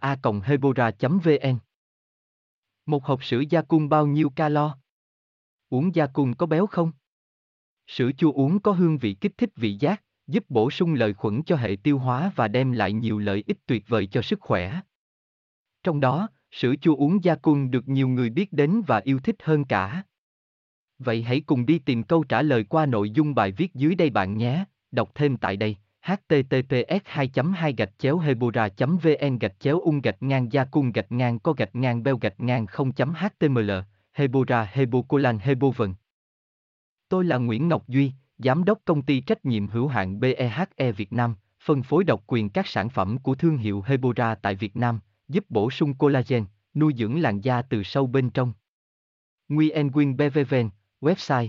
a hebora vn một hộp sữa gia cung bao nhiêu calo? Uống gia cung có béo không? Sữa chua uống có hương vị kích thích vị giác giúp bổ sung lợi khuẩn cho hệ tiêu hóa và đem lại nhiều lợi ích tuyệt vời cho sức khỏe. Trong đó, sữa chua uống gia cung được nhiều người biết đến và yêu thích hơn cả. Vậy hãy cùng đi tìm câu trả lời qua nội dung bài viết dưới đây bạn nhé, đọc thêm tại đây https 2 2 gạch chéo hebora vn gạch chéo ung gạch ngang gia cung gạch ngang co gạch ngang beo gạch ngang 0 html hebora hebocolan hebovn tôi là nguyễn ngọc duy giám đốc công ty trách nhiệm hữu hạn behe việt nam phân phối độc quyền các sản phẩm của thương hiệu hebora tại việt nam giúp bổ sung collagen, nuôi dưỡng làn da từ sâu bên trong. Nguyen nguyen BVVN, website